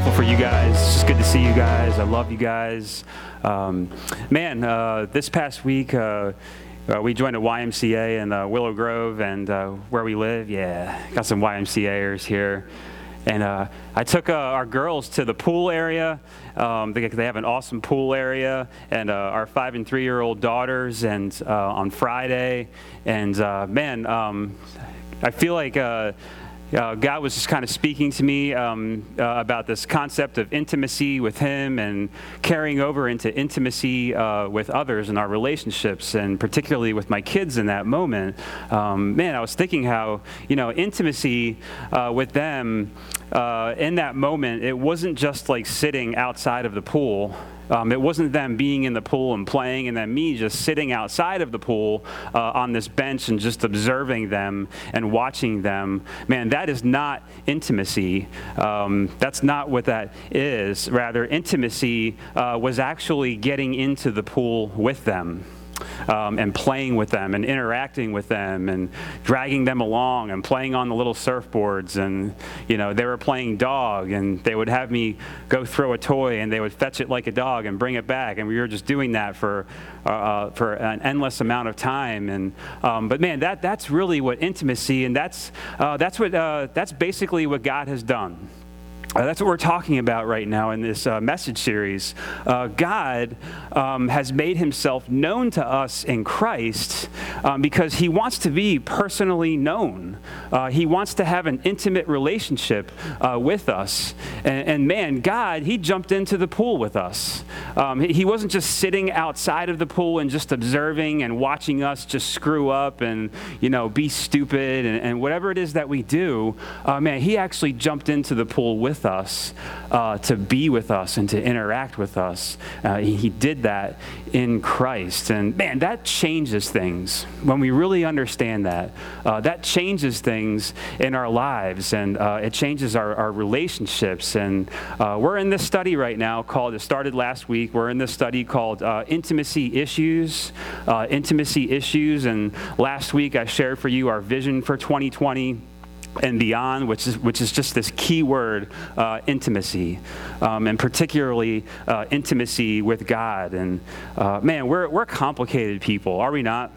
grateful for you guys. It's just good to see you guys. I love you guys. Um, man, uh, this past week, uh, uh, we joined a YMCA in uh, Willow Grove and uh, where we live. Yeah, got some YMCAers here. And uh, I took our girls to the pool area. Um, they, they, have an awesome pool area. And our five and three year old daughters, and on Friday. And man, um, I feel like uh, God was just kind of speaking to me um, uh, about this concept of intimacy with Him and carrying over into intimacy uh, with others in our relationships, and particularly with my kids in that moment. Um, man, I was thinking how, you know, intimacy uh, with them uh, in that moment, it wasn't just like sitting outside of the pool. Um, it wasn't them being in the pool and playing, and then me just sitting outside of the pool uh, on this bench and just observing them and watching them. Man, that is not intimacy. Um, that's not what that is. Rather, intimacy uh, was actually getting into the pool with them um, and playing with them and interacting with them and dragging them along and playing on the little surfboards. And, you know, they were playing dog and they would have me go throw a toy and they would fetch it like a dog and bring it back. And we were just doing that for, uh, uh for an endless amount of time. And, um, but man, that, that's really what intimacy and that's, uh, that's, what, uh, that's basically what God has done. Uh, that's what we're talking about right now in this uh, message series. Uh, God um, has made himself known to us in Christ um, because he wants to be personally known. Uh, he wants to have an intimate relationship uh, with us. And, and, man, God, he jumped into the pool with us. Um, he, he, wasn't just sitting outside of the pool and just observing and watching us just screw up and, you know, be stupid and, and whatever it is that we do. Uh, man, he actually jumped into the pool with with us, uh, to be with us, and to interact with us. Uh, he did that in Christ. And man, that changes things. When we really understand that, uh, that changes things in our lives and uh, it changes our, our relationships. And uh, we're in this study right now called, it started last week, we're in this study called uh, Intimacy Issues. intimacy Issues. And last week I shared for you our vision for 2020 and beyond, which is, which is just this key word, uh, intimacy, um, and particularly uh, intimacy with God. And uh, man, we're, we're complicated people, are we not?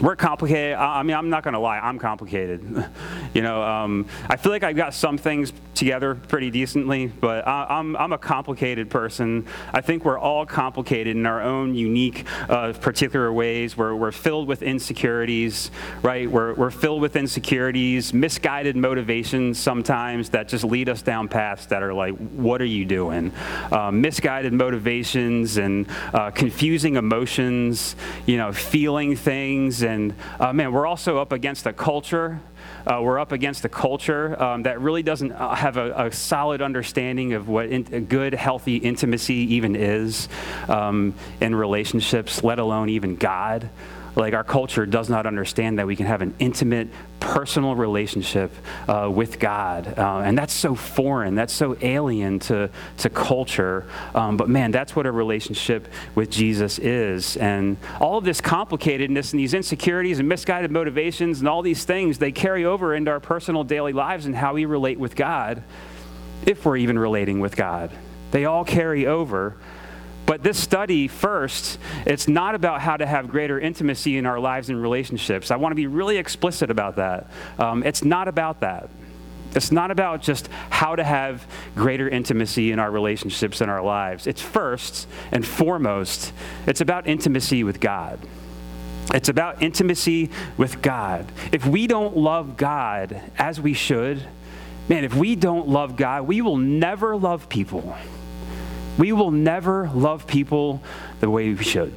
We're complicated. I mean, I'm not going to lie, I'm complicated. you know, um, I feel like I've got some things together pretty decently, but I, am I'm, I'm a complicated person. I think we're all complicated in our own unique, uh, particular ways. We're, we're filled with insecurities, right? We're, we're filled with insecurities, misguided motivations sometimes that just lead us down paths that are like, what are you doing? Um, misguided motivations and uh, confusing emotions, you know, feeling things and uh, man, we're also up against a culture. Uh, we're up against a culture um, that really doesn't uh, have a, a, solid understanding of what in, good, healthy intimacy even is um, in relationships, let alone even God. Like our culture does not understand that we can have an intimate, personal relationship uh, with God. Uh, and that's so foreign, that's so alien to, to culture. Um, but man, that's what a relationship with Jesus is. And all of this complicatedness and these insecurities and misguided motivations and all these things, they carry over into our personal daily lives and how we relate with God, if we're even relating with God. They all carry over. But this study, first, it's not about how to have greater intimacy in our lives and relationships. I want to be really explicit about that. Um, it's not about that. It's not about just how to have greater intimacy in our relationships and our lives. It's first and foremost, it's about intimacy with God. It's about intimacy with God. If we don't love God as we should, man, if we don't love God, we will never love people. We will never love people the way we should.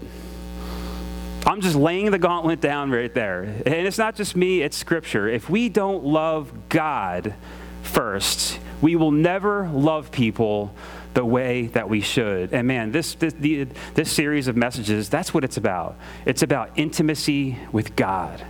I'm just laying the gauntlet down right there. And it's not just me, it's scripture. If we don't love God first, we will never love people the way that we should. And man, this, this, the, this series of messages, that's what it's about. It's about intimacy with God.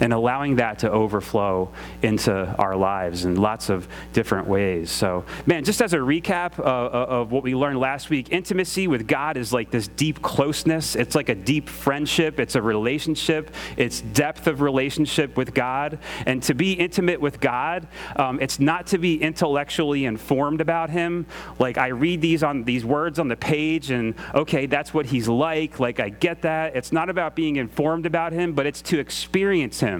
And allowing that to overflow into our lives in lots of different ways. So, man, just as a recap uh, uh, of what we learned last week, intimacy with God is like this deep closeness. It's like a deep friendship, it's a relationship, it's depth of relationship with God. And to be intimate with God, um, it's not to be intellectually informed about Him. Like, I read these on these words on the page, and okay, that's what He's like. Like, I get that. It's not about being informed about Him, but it's to experience Him.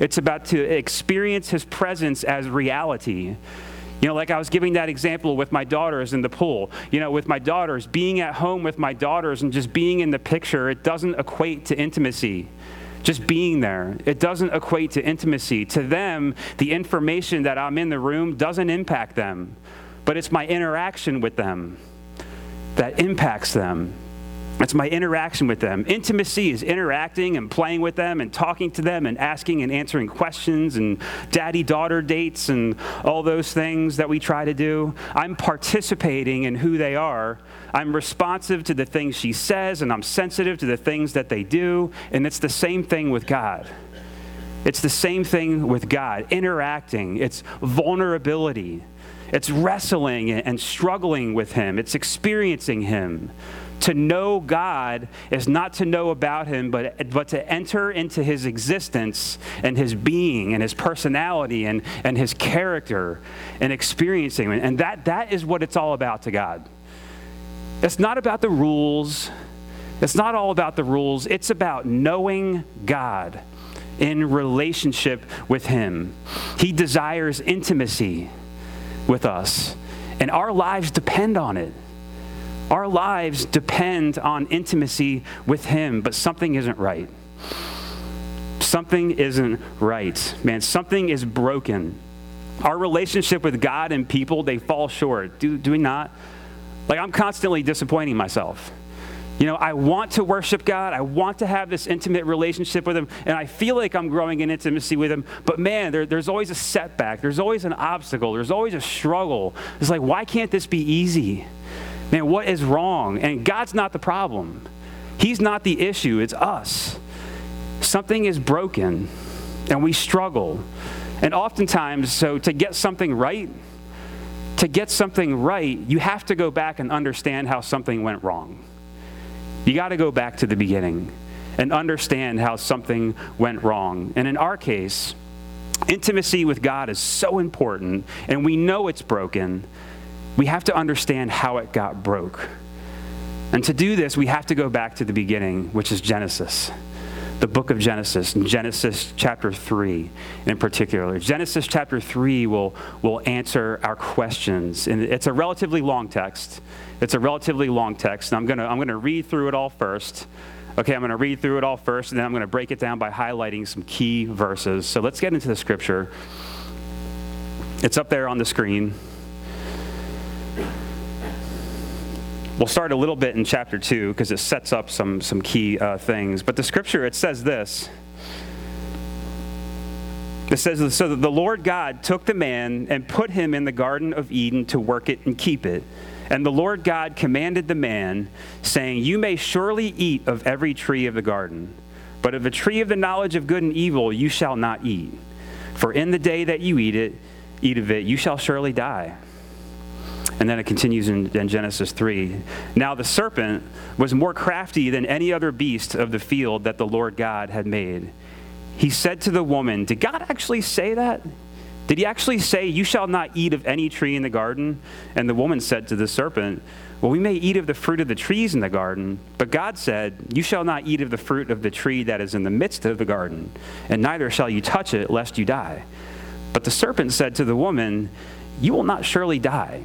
It's about to experience His presence as reality. You know, like I was giving that example with my daughters in the pool. You know, with my daughters, being at home with my daughters and just being in the picture, it doesn't equate to intimacy. Just being there, it doesn't equate to intimacy. To them, the information that I'm in the room doesn't impact them, but it's my interaction with them that impacts them. It's my interaction with them. Intimacy is interacting and playing with them and talking to them and asking and answering questions and daddy daughter dates and all those things that we try to do. I'm participating in who they are. I'm responsive to the things she says and I'm sensitive to the things that they do. And it's the same thing with God. It's the same thing with God interacting, it's vulnerability, it's wrestling and struggling with Him, it's experiencing Him. To know God is not to know about Him, but, but to enter into His existence and His being and His personality and, and His character and experiencing Him. And that, that is what it's all about to God. It's not about the rules, it's not all about the rules. It's about knowing God in relationship with Him. He desires intimacy with us, and our lives depend on it. Our lives depend on intimacy with Him, but something isn't right. Something isn't right. Man, something is broken. Our relationship with God and people, they fall short. Do, do we not? Like, I'm constantly disappointing myself. You know, I want to worship God. I want to have this intimate relationship with Him, and I feel like I'm growing in intimacy with Him. But man, there, there's always a setback. There's always an obstacle. There's always a struggle. It's like, why can't this be easy? Man, what is wrong? And God's not the problem. He's not the issue. It's us. Something is broken, and we struggle. And oftentimes, so to get something right, to get something right, you have to go back and understand how something went wrong. You got to go back to the beginning and understand how something went wrong. And in our case, intimacy with God is so important, and we know it's broken. We have to understand how it got broke. And to do this, we have to go back to the beginning, which is Genesis the book of Genesis, Genesis chapter 3 in particular. Genesis chapter 3 will, will answer our questions. And it's a relatively long text. It's a relatively long text. And I'm going to I'm going to read through it all first. Okay, I'm going to read through it all first, and then I'm going to break it down by highlighting some key verses. So let's get into the scripture. It's up there on the screen. We'll start a little bit in chapter 2 because it sets up some, some key uh, things. But the scripture, it says this. It says, So that the Lord God took the man and put him in the Garden of Eden to work it and keep it. And the Lord God commanded the man, saying, You may surely eat of every tree of the garden, but of the tree of the knowledge of good and evil you shall not eat. For in the day that you eat it, eat of it, you shall surely die. And then it continues in, in, Genesis 3. Now the serpent was more crafty than any other beast of the field that the Lord God had made. He said to the woman, Did God actually say that? Did he actually say, You shall not eat of any tree in the garden? And the woman said to the serpent, Well, we may eat of the fruit of the trees in the garden, but God said, You shall not eat of the fruit of the tree that is in the midst of the garden, and neither shall you touch it, lest you die. But the serpent said to the woman, You will not surely die.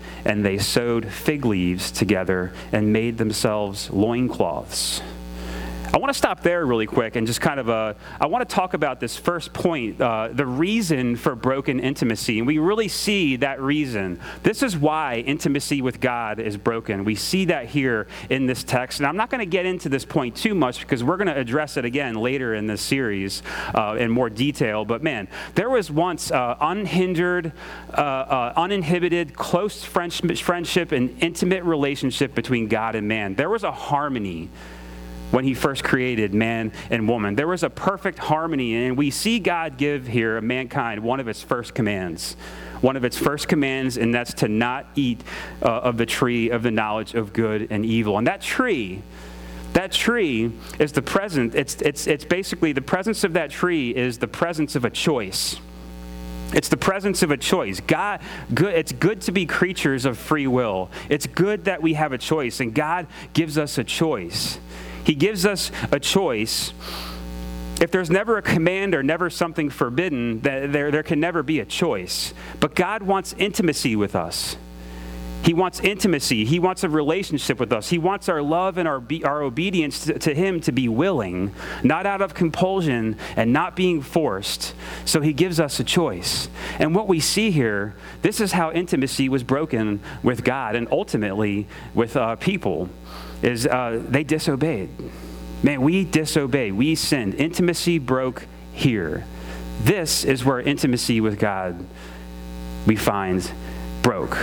and they sewed fig leaves together and made themselves loincloths. I want to stop there really quick and just kind of, uh, I want to talk about this first point, uh, the reason for broken intimacy. And we really see that reason. This is why intimacy with God is broken. We see that here in this text. And I'm not going to get into this point too much because we're going to address it again later in this series uh, in more detail. But man, there was once uh, unhindered, uh, uh, uninhibited, close friendship and intimate relationship between God and man. There was a harmony when he first created man and woman. There was a perfect harmony, and we see God give here mankind one of its first commands. One of its first commands, and that's to not eat uh, of the tree of the knowledge of good and evil. And that tree, that tree is the present, it's, it's, it's basically the presence of that tree is the presence of a choice. It's the presence of a choice. God, good, it's good to be creatures of free will. It's good that we have a choice, and God gives us a choice. He gives us a choice. If there's never a command or never something forbidden, there, there can never be a choice. But God wants intimacy with us. He wants intimacy. He wants a relationship with us. He wants our love and our, our obedience to, to, Him to be willing, not out of compulsion and not being forced. So He gives us a choice. And what we see here, this is how intimacy was broken with God and ultimately with uh, people is uh, they disobeyed. Man, we disobeyed. We sinned. Intimacy broke here. This is where intimacy with God we find broke.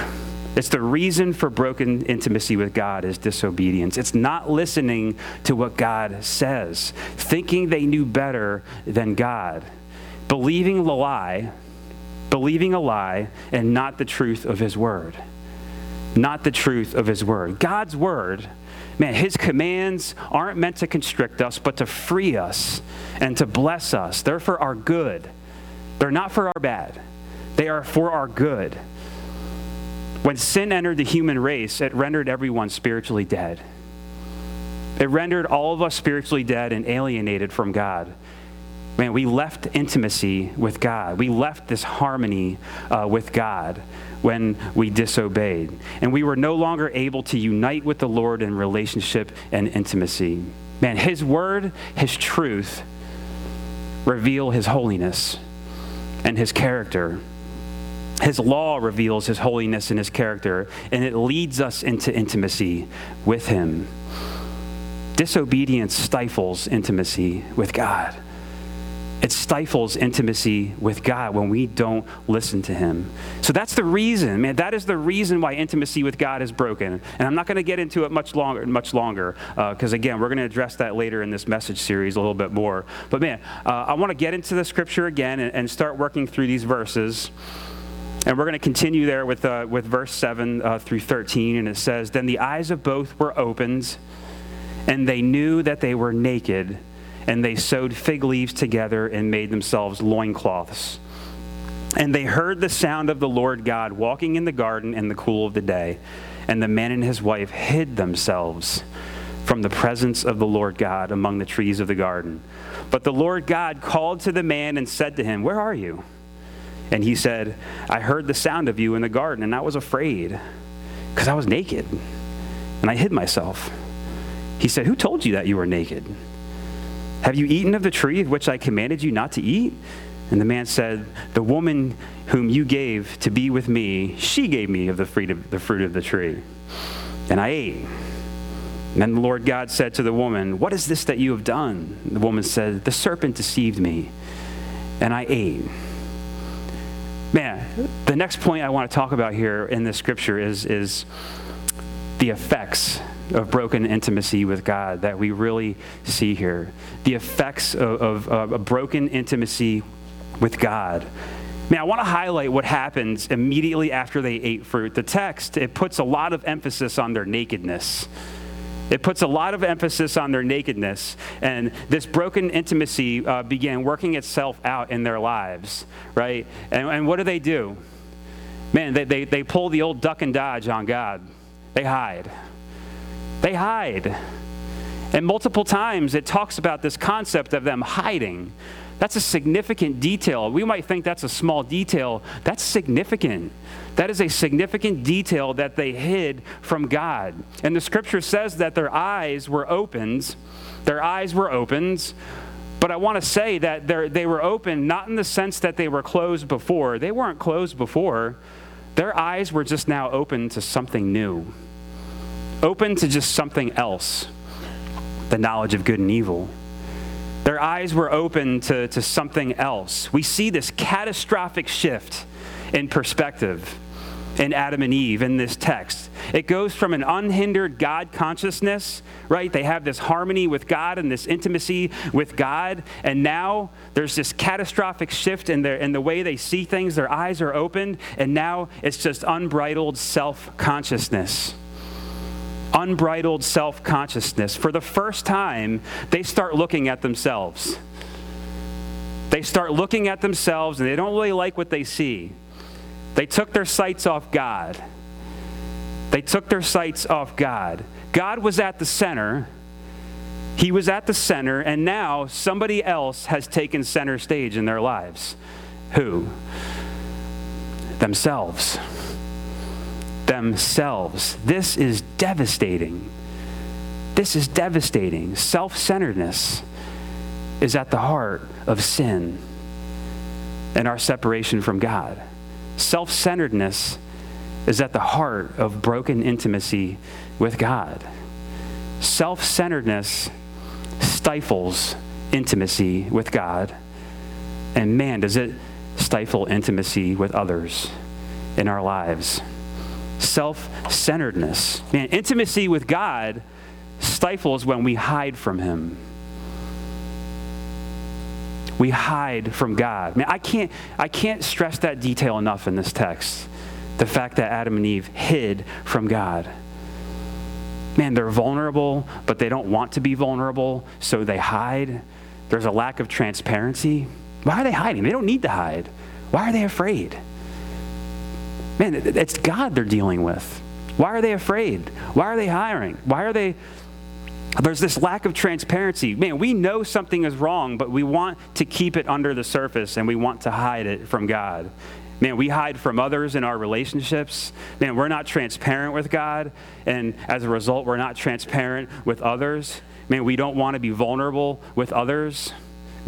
It's the reason for broken intimacy with God is disobedience. It's not listening to what God says, thinking they knew better than God, believing the lie, believing a lie, and not the truth of His word. Not the truth of His word. God's word Man, his commands aren't meant to constrict us, but to free us and to bless us. They're for our good. They're not for our bad, they are for our good. When sin entered the human race, it rendered everyone spiritually dead. It rendered all of us spiritually dead and alienated from God. Man, we left intimacy with God. We left this harmony uh, with God when we disobeyed. And we were no longer able to unite with the Lord in relationship and intimacy. Man, His word, His truth reveal His holiness and His character. His law reveals His holiness and His character, and it leads us into intimacy with Him. Disobedience stifles intimacy with God. It stifles intimacy with God when we don't listen to Him. So that's the reason, man. That is the reason why intimacy with God is broken. And I'm not going to get into it much longer, much longer, because uh, again, we're going to address that later in this message series a little bit more. But man, uh, I want to get into the Scripture again and, and, start working through these verses. And we're going to continue there with, uh, with verse 7 uh, through 13. And it says, Then the eyes of both were opened, and they knew that they were naked and they sewed fig leaves together and made themselves loincloths. And they heard the sound of the Lord God walking in the garden in the cool of the day. And the man and his wife hid themselves from the presence of the Lord God among the trees of the garden. But the Lord God called to the man and said to him, Where are you? And he said, I heard the sound of you in the garden, and I was afraid because I was naked, and I hid myself. He said, Who told you that you were naked? Have you eaten of the tree of which I commanded you not to eat? And the man said, The woman whom you gave to be with me, she gave me of the fruit of the, fruit of the tree. And I ate. And then the Lord God said to the woman, What is this that you have done? And the woman said, The serpent deceived me, and I ate. Man, the next point I want to talk about here in this scripture is, is the effects of broken intimacy with God that we really see here. The effects of, of, of a broken intimacy with God. Man, I want to highlight what happens immediately after they ate fruit. The text, it puts a lot of emphasis on their nakedness. It puts a lot of emphasis on their nakedness. And this broken intimacy uh, began working itself out in their lives, right? And, and what do they do? Man, they, they, they pull the old duck and dodge on God, they hide. They hide. And multiple times it talks about this concept of them hiding. That's a significant detail. We might think that's a small detail. That's significant. That is a significant detail that they hid from God. And the scripture says that their eyes were opened Their eyes were opened. But I want to say that they were open not in the sense that they were closed before. They weren't closed before. Their eyes were just now open to something new, open to just something else the knowledge of good and evil. Their eyes were open to, to something else. We see this catastrophic shift in perspective in Adam and Eve in this text. It goes from an unhindered God consciousness, right? They have this harmony with God and this intimacy with God. And now there's this catastrophic shift in, their, in the way they see things. Their eyes are opened. And now it's just unbridled self consciousness. Unbridled self consciousness. For the first time, they start looking at themselves. They start looking at themselves and they don't really like what they see. They took their sights off God. They took their sights off God. God was at the center. He was at the center, and now somebody else has taken center stage in their lives. Who? Themselves. Themselves. This is devastating. This is devastating. Self centeredness is at the heart of sin and our separation from God. Self centeredness is at the heart of broken intimacy with God. Self centeredness stifles intimacy with God. And man, does it stifle intimacy with others in our lives. Self centeredness. Man, intimacy with God stifles when we hide from Him we hide from God. I, mean, I, can't, I can't stress that detail enough in this text. The fact that Adam and Eve hid from God. Man, they're vulnerable, but they don't want to be vulnerable, so they hide. There's a lack of transparency. Why are they hiding? They don't need to hide. Why are they afraid? Man, it's God they're dealing with. Why are they afraid? Why are they hiring? Why are they there's this lack of transparency. Man, we know something is wrong, but we want to keep it under the surface and we want to hide it from God. Man, we hide from others in our relationships. Man, we're not transparent with God, and as a result, we're not transparent with others. Man, we don't want to be vulnerable with others.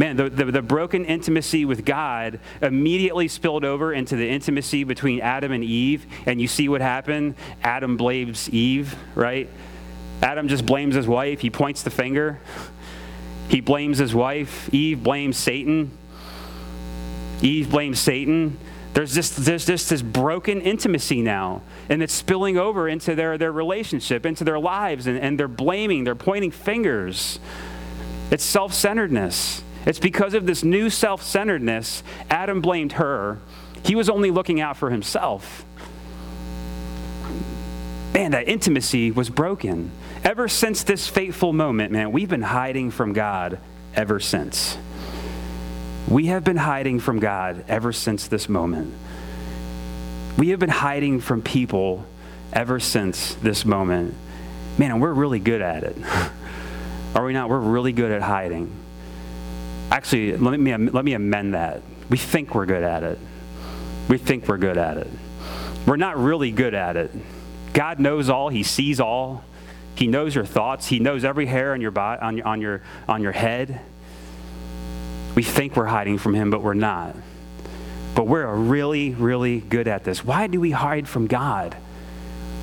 Man, the, the, the, broken intimacy with God immediately spilled over into the intimacy between Adam and Eve. And you see what happened? Adam blames Eve, right? Adam just blames his wife. He points the finger. He blames his wife. Eve blames Satan. Eve blames Satan. There's just, there's just this broken intimacy now, and it's spilling over into their, their relationship, into their lives, and, and they're blaming, they're pointing fingers. It's self centeredness. It's because of this new self centeredness, Adam blamed her. He was only looking out for himself. Man, that intimacy was broken. Ever since this fateful moment, man, we've been hiding from God ever since. We have been hiding from God ever since this moment. We have been hiding from people ever since this moment. Man, and we're really good at it. Are we not? We're really good at hiding. Actually, let me, let me amend that. We think we're good at it. We think we're good at it. We're not really good at it. God knows all, He sees all. He knows your thoughts. He knows every hair on your, body, on, your, on, your, on your head. We think we're hiding from him, but we're not. But we're really, really good at this. Why do we hide from God?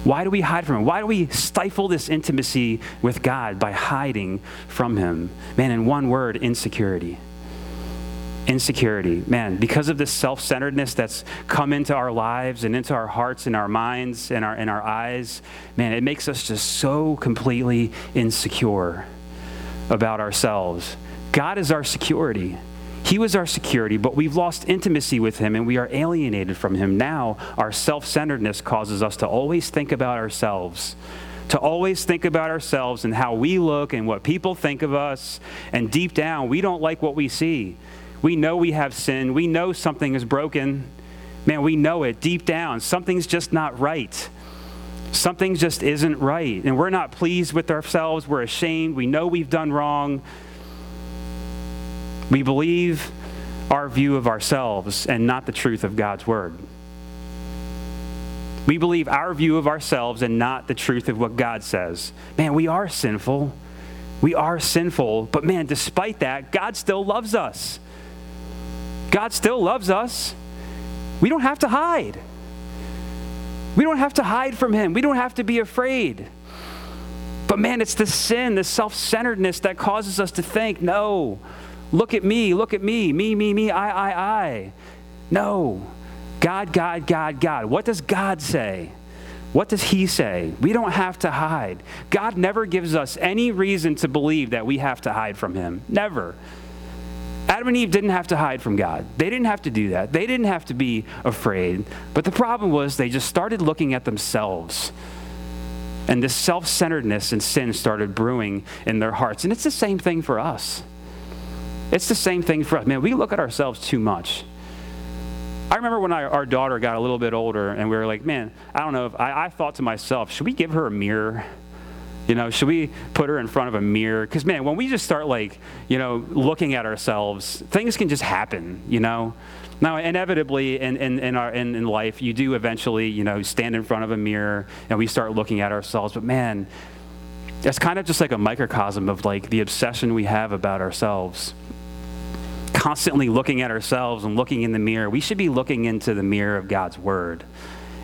Why do we hide from him? Why do we stifle this intimacy with God by hiding from him? Man, in one word, insecurity insecurity. Man, because of this self centeredness that's come into our lives and into our hearts and our minds and our, and our eyes, man, it makes us just so completely insecure about ourselves. God is our security. He was our security, but we've lost intimacy with Him and we are alienated from Him. Now, our self centeredness causes us to always think about ourselves to always think about ourselves and how we look and what people think of us. And deep down, we don't like what we see. We know we have sin. We know something is broken. Man, we know it deep down. Something's just not right. Something just isn't right. And we're not pleased with ourselves. We're ashamed. We know we've done wrong. We believe our view of ourselves and not the truth of God's word. We believe our view of ourselves and not the truth of what God says. Man, we are sinful. We are sinful, but man, despite that, God still loves us. God still loves us. We don't have to hide. We don't have to hide from Him. We don't have to be afraid. But man, it's the sin, the self centeredness that causes us to think, no, look at me, look at me, me, me, me, I, I, I. No. God, God, God, God. What does God say? What does He say? We don't have to hide. God never gives us any reason to believe that we have to hide from Him. Never. Adam and Eve didn't have to hide from God. They didn't have to do that. They didn't have to be afraid. But the problem was they just started looking at themselves. And this self centeredness and sin started brewing in their hearts. And it's the same thing for us. It's the same thing for us. Man, we look at ourselves too much. I remember when I, our daughter got a little bit older and we were like, man, I don't know if I, I thought to myself, should we give her a mirror? You know, should we put her in front of a mirror? Because, man, when we just start, like, you know, looking at ourselves, things can just happen, you know? Now, inevitably in, in, in, our, in, in life, you do eventually, you know, stand in front of a mirror and we start looking at ourselves. But, man, that's kind of just like a microcosm of, like, the obsession we have about ourselves constantly looking at ourselves and looking in the mirror, we should be looking into the mirror of God's Word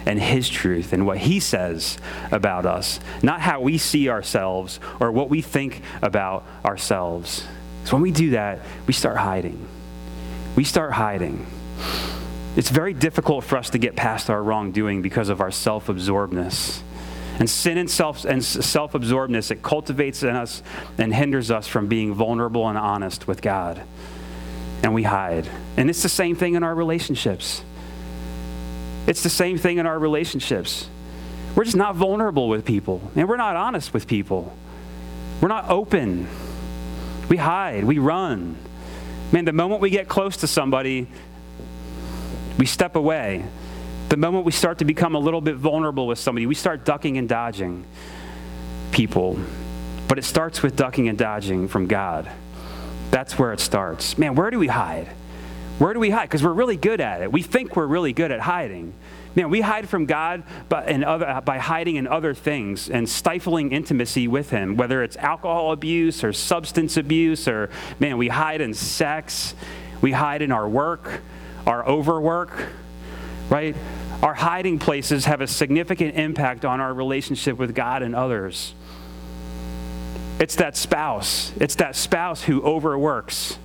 and His truth and what He says about us, not how we see ourselves or what we think about ourselves. So when we do that, we start hiding. We start hiding. It's very difficult for us to get past our wrongdoing because of our self absorbedness. And sin and self and self-absorbedness it cultivates in us and hinders us from being vulnerable and honest with God. And we hide. And it's the same thing in our relationships. It's the same thing in our relationships. We're just not vulnerable with people, and we're not honest with people. We're not open. We hide, we run. Man, the moment we get close to somebody, we step away. The moment we start to become a little bit vulnerable with somebody, we start ducking and dodging people. But it starts with ducking and dodging from God. That's where it starts. Man, where do we hide? Where do we hide? Because we're really good at it. We think we're really good at hiding. Man, we hide from God by, and other, uh, by hiding in other things and stifling intimacy with Him, whether it's alcohol abuse or substance abuse, or, man, we hide in sex, we hide in our work, our overwork, right? Our hiding places have a significant impact on our relationship with God and others. It's that spouse. It's that spouse who overworks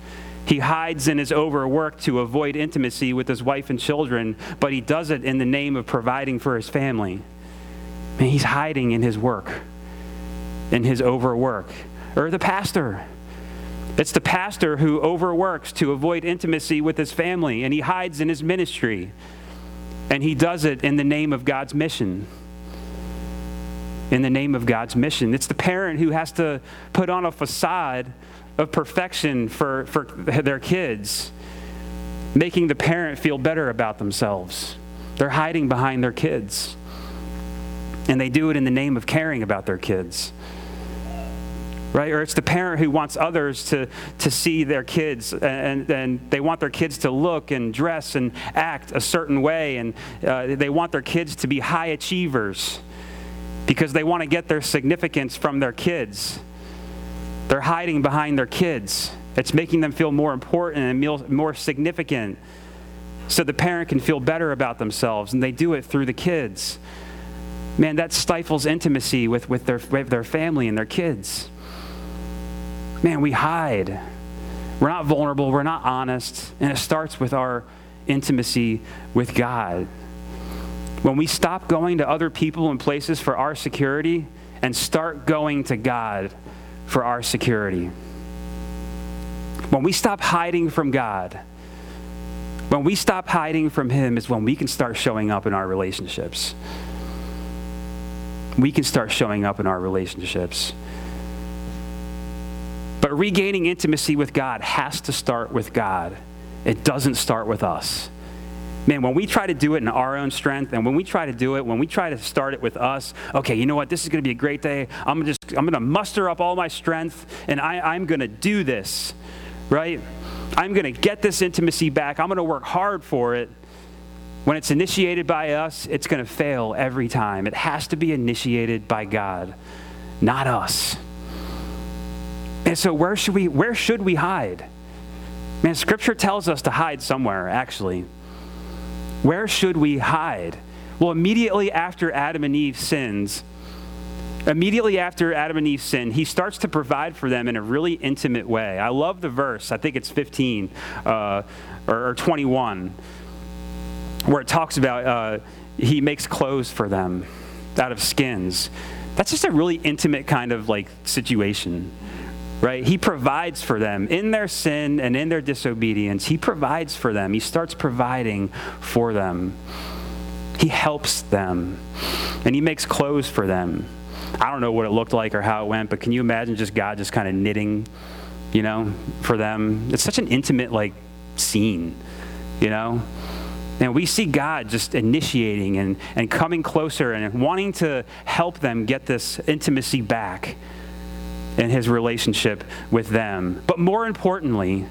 he hides in his overwork to avoid intimacy with his wife and children, but he does it in the name of providing for his family. Man, he's hiding in his work, in his overwork. Or the pastor. It's the pastor who overworks to avoid intimacy with his family, and he hides in his ministry. And he does it in the name of God's mission in the name of God's mission. It's the parent who has to put on a facade of perfection for, for their kids, making the parent feel better about themselves. They're hiding behind their kids. And they do it in the name of caring about their kids. Right? Or it's the parent who wants others to, to see their kids and, and they want their kids to look and dress and act a certain way. And uh, they want their kids to be high achievers because they want to get their significance from their kids. They're hiding behind their kids. It's making them feel more important and more significant so the parent can feel better about themselves, and they do it through the kids. Man, that stifles intimacy with, with, their, with their family and their kids. Man, we hide. We're not vulnerable, we're not honest, and it starts with our intimacy with God. When we stop going to other people and places for our security and start going to God for our security. When we stop hiding from God, when we stop hiding from Him, is when we can start showing up in our relationships. We can start showing up in our relationships. But regaining intimacy with God has to start with God. It doesn't start with us man, when we try to do it in our own strength, and when we try to do it, when we try to start it with us, okay, you know what, this is going to be a great day. I'm just, I'm going to muster up all my strength, and I, I'm going to do this, right? I'm going to get this intimacy back. I'm going to work hard for it. When it's initiated by us, it's going to fail every time. It has to be initiated by God, not us. And so where should we where should we hide? Man, scripture tells us to hide somewhere, actually. Where should we hide? Well, immediately after Adam and Eve sins, immediately after Adam and Eve sin, he starts to provide for them in a really intimate way. I love the verse, I think it's 15 uh, or, or, 21, where it talks about uh, he makes clothes for them out of skins. That's just a really intimate kind of like situation, right? He provides for them in their sin and in their disobedience. He provides for them. He starts providing for them. He helps them and he makes clothes for them. I don't know what it looked like or how it went, but can you imagine just God just kind of knitting, you know, for them? It's such an intimate, like, scene, you know? And we see God just initiating and, and coming closer and wanting to help them get this intimacy back in his relationship with them. But more importantly,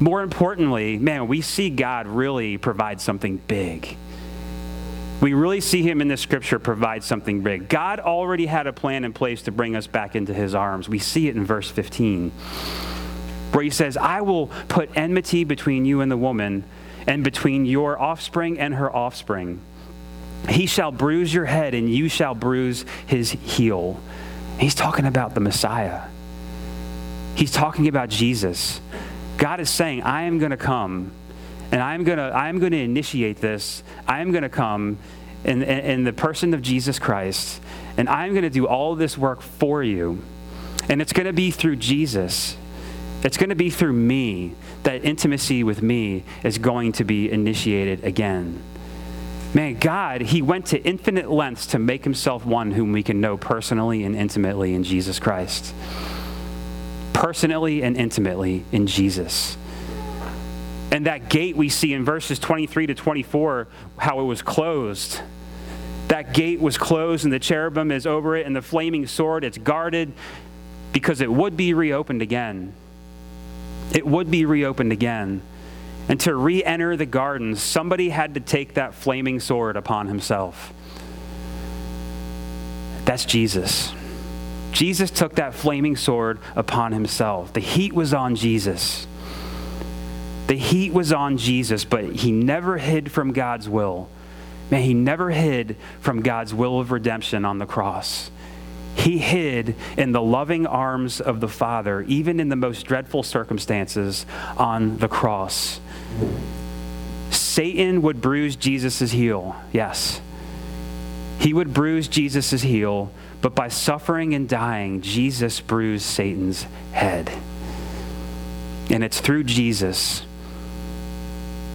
more importantly, man, we see God really provide something big we really see him in the scripture provide something big. God already had a plan in place to bring us back into his arms. We see it in verse 15, where he says, I will put enmity between you and the woman, and between your offspring and her offspring. He shall bruise your head, and you shall bruise his heel. He's talking about the Messiah. He's talking about Jesus. God is saying, I am going to come and I'm going to I'm going to initiate this. I'm going to come in, in, in the person of Jesus Christ, and I'm going to do all this work for you. And it's going to be through Jesus. It's going to be through me that intimacy with me is going to be initiated again. Man, God, He went to infinite lengths to make Himself one whom we can know personally and intimately in Jesus Christ. Personally and intimately in Jesus. And that gate we see in verses 23 to 24, how it was closed. That gate was closed, and the cherubim is over it, and the flaming sword, it's guarded because it would be reopened again. It would be reopened again. And to re enter the gardens, somebody had to take that flaming sword upon himself. That's Jesus. Jesus took that flaming sword upon himself. The heat was on Jesus. The heat was on Jesus, but he never hid from God's will. Man, he never hid from God's will of redemption on the cross. He hid in the loving arms of the Father, even in the most dreadful circumstances on the cross. Satan would bruise Jesus' heel, yes. He would bruise Jesus' heel, but by suffering and dying, Jesus bruised Satan's head. And it's through Jesus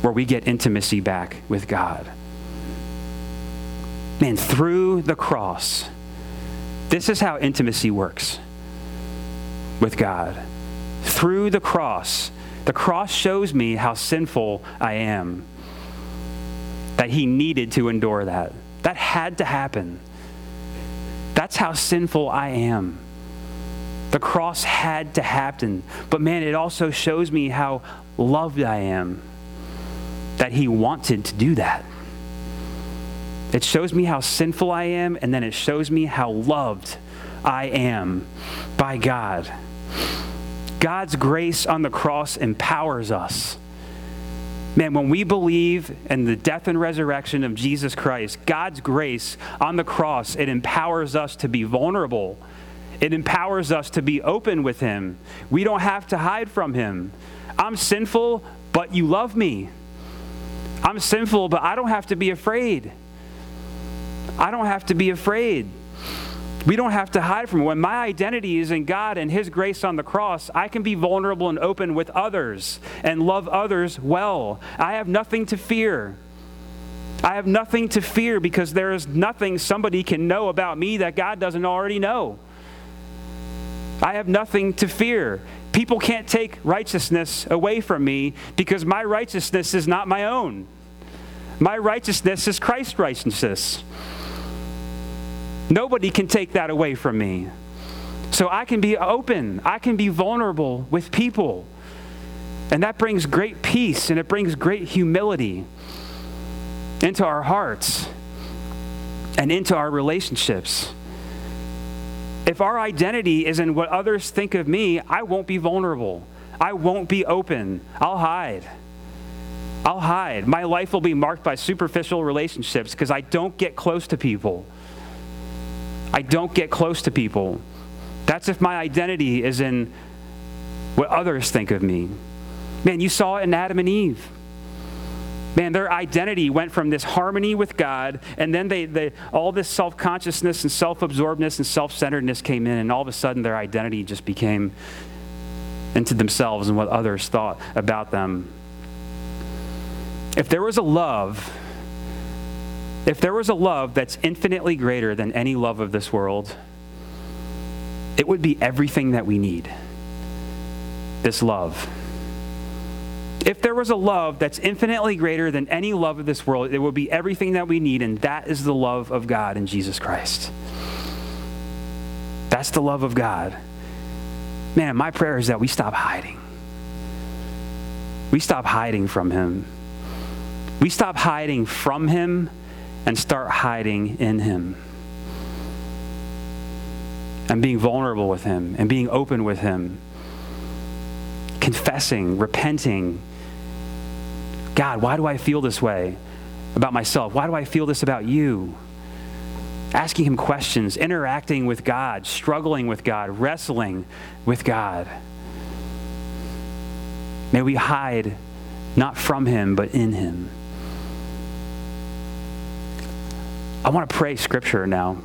where we get intimacy back with God. Man, through the cross, this is how intimacy works with God. Through the cross, the cross shows me how sinful I am. That he needed to endure that. That had to happen. That's how sinful I am. The cross had to happen. But man, it also shows me how loved I am that he wanted to do that. It shows me how sinful I am, and then it shows me how loved I am by God. God's grace on the cross empowers us. Man, when we believe in the death and resurrection of Jesus Christ, God's grace on the cross, it empowers us to be vulnerable. It empowers us to be open with Him. We don't have to hide from Him. I'm sinful, but you love me. I'm sinful, but I don't have to be afraid. I don't have to be afraid. We don't have to hide from it. When my identity is in God and His grace on the cross, I can be vulnerable and open with others and love others well. I have nothing to fear. I have nothing to fear because there is nothing somebody can know about me that God doesn't already know. I have nothing to fear. People can't take righteousness away from me because my righteousness is not my own. My righteousness is Christ's righteousness. Nobody can take that away from me. So I can be open, I can be vulnerable with people. And that brings great peace and it brings great humility into our hearts and into our relationships. if our identity is in what others think of me, I won't be vulnerable. I won't be open. I'll hide. I'll hide. My life will be marked by superficial relationships because I don't get close to people. I don't get close to people. That's if my identity is in what others think of me. Man, you saw it in Adam and Eve. Man, their identity went from this harmony with God, and then they, they all this self consciousness and self absorbedness and self centeredness came in, and all of a sudden their identity just became into themselves and what others thought about them. If there was a love, if there was a love that's infinitely greater than any love of this world, it would be everything that we need. This love. If there was a love that's infinitely greater than any love of this world, it would be everything that we need, and that is the love of God in Jesus Christ. That's the love of God. Man, my prayer is that we stop hiding. We stop hiding from Him. We stop hiding from Him and start hiding in Him. And being vulnerable with Him and being open with Him. Confessing, repenting, God, why do I feel this way about myself? Why do I feel this about you? Asking Him questions, interacting with God, struggling with God, wrestling with God. May we hide not from Him, but in Him. I want to pray scripture now.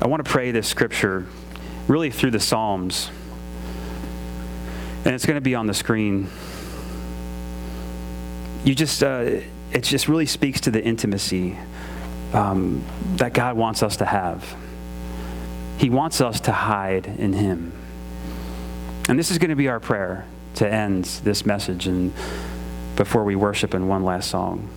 I want to pray this scripture really through the Psalms. And it's going to be on the screen. You just, uh, it just really speaks to the intimacy um, that God wants us to have. He wants us to hide in Him. And this is going to be our prayer to end this message and before we worship in one last song.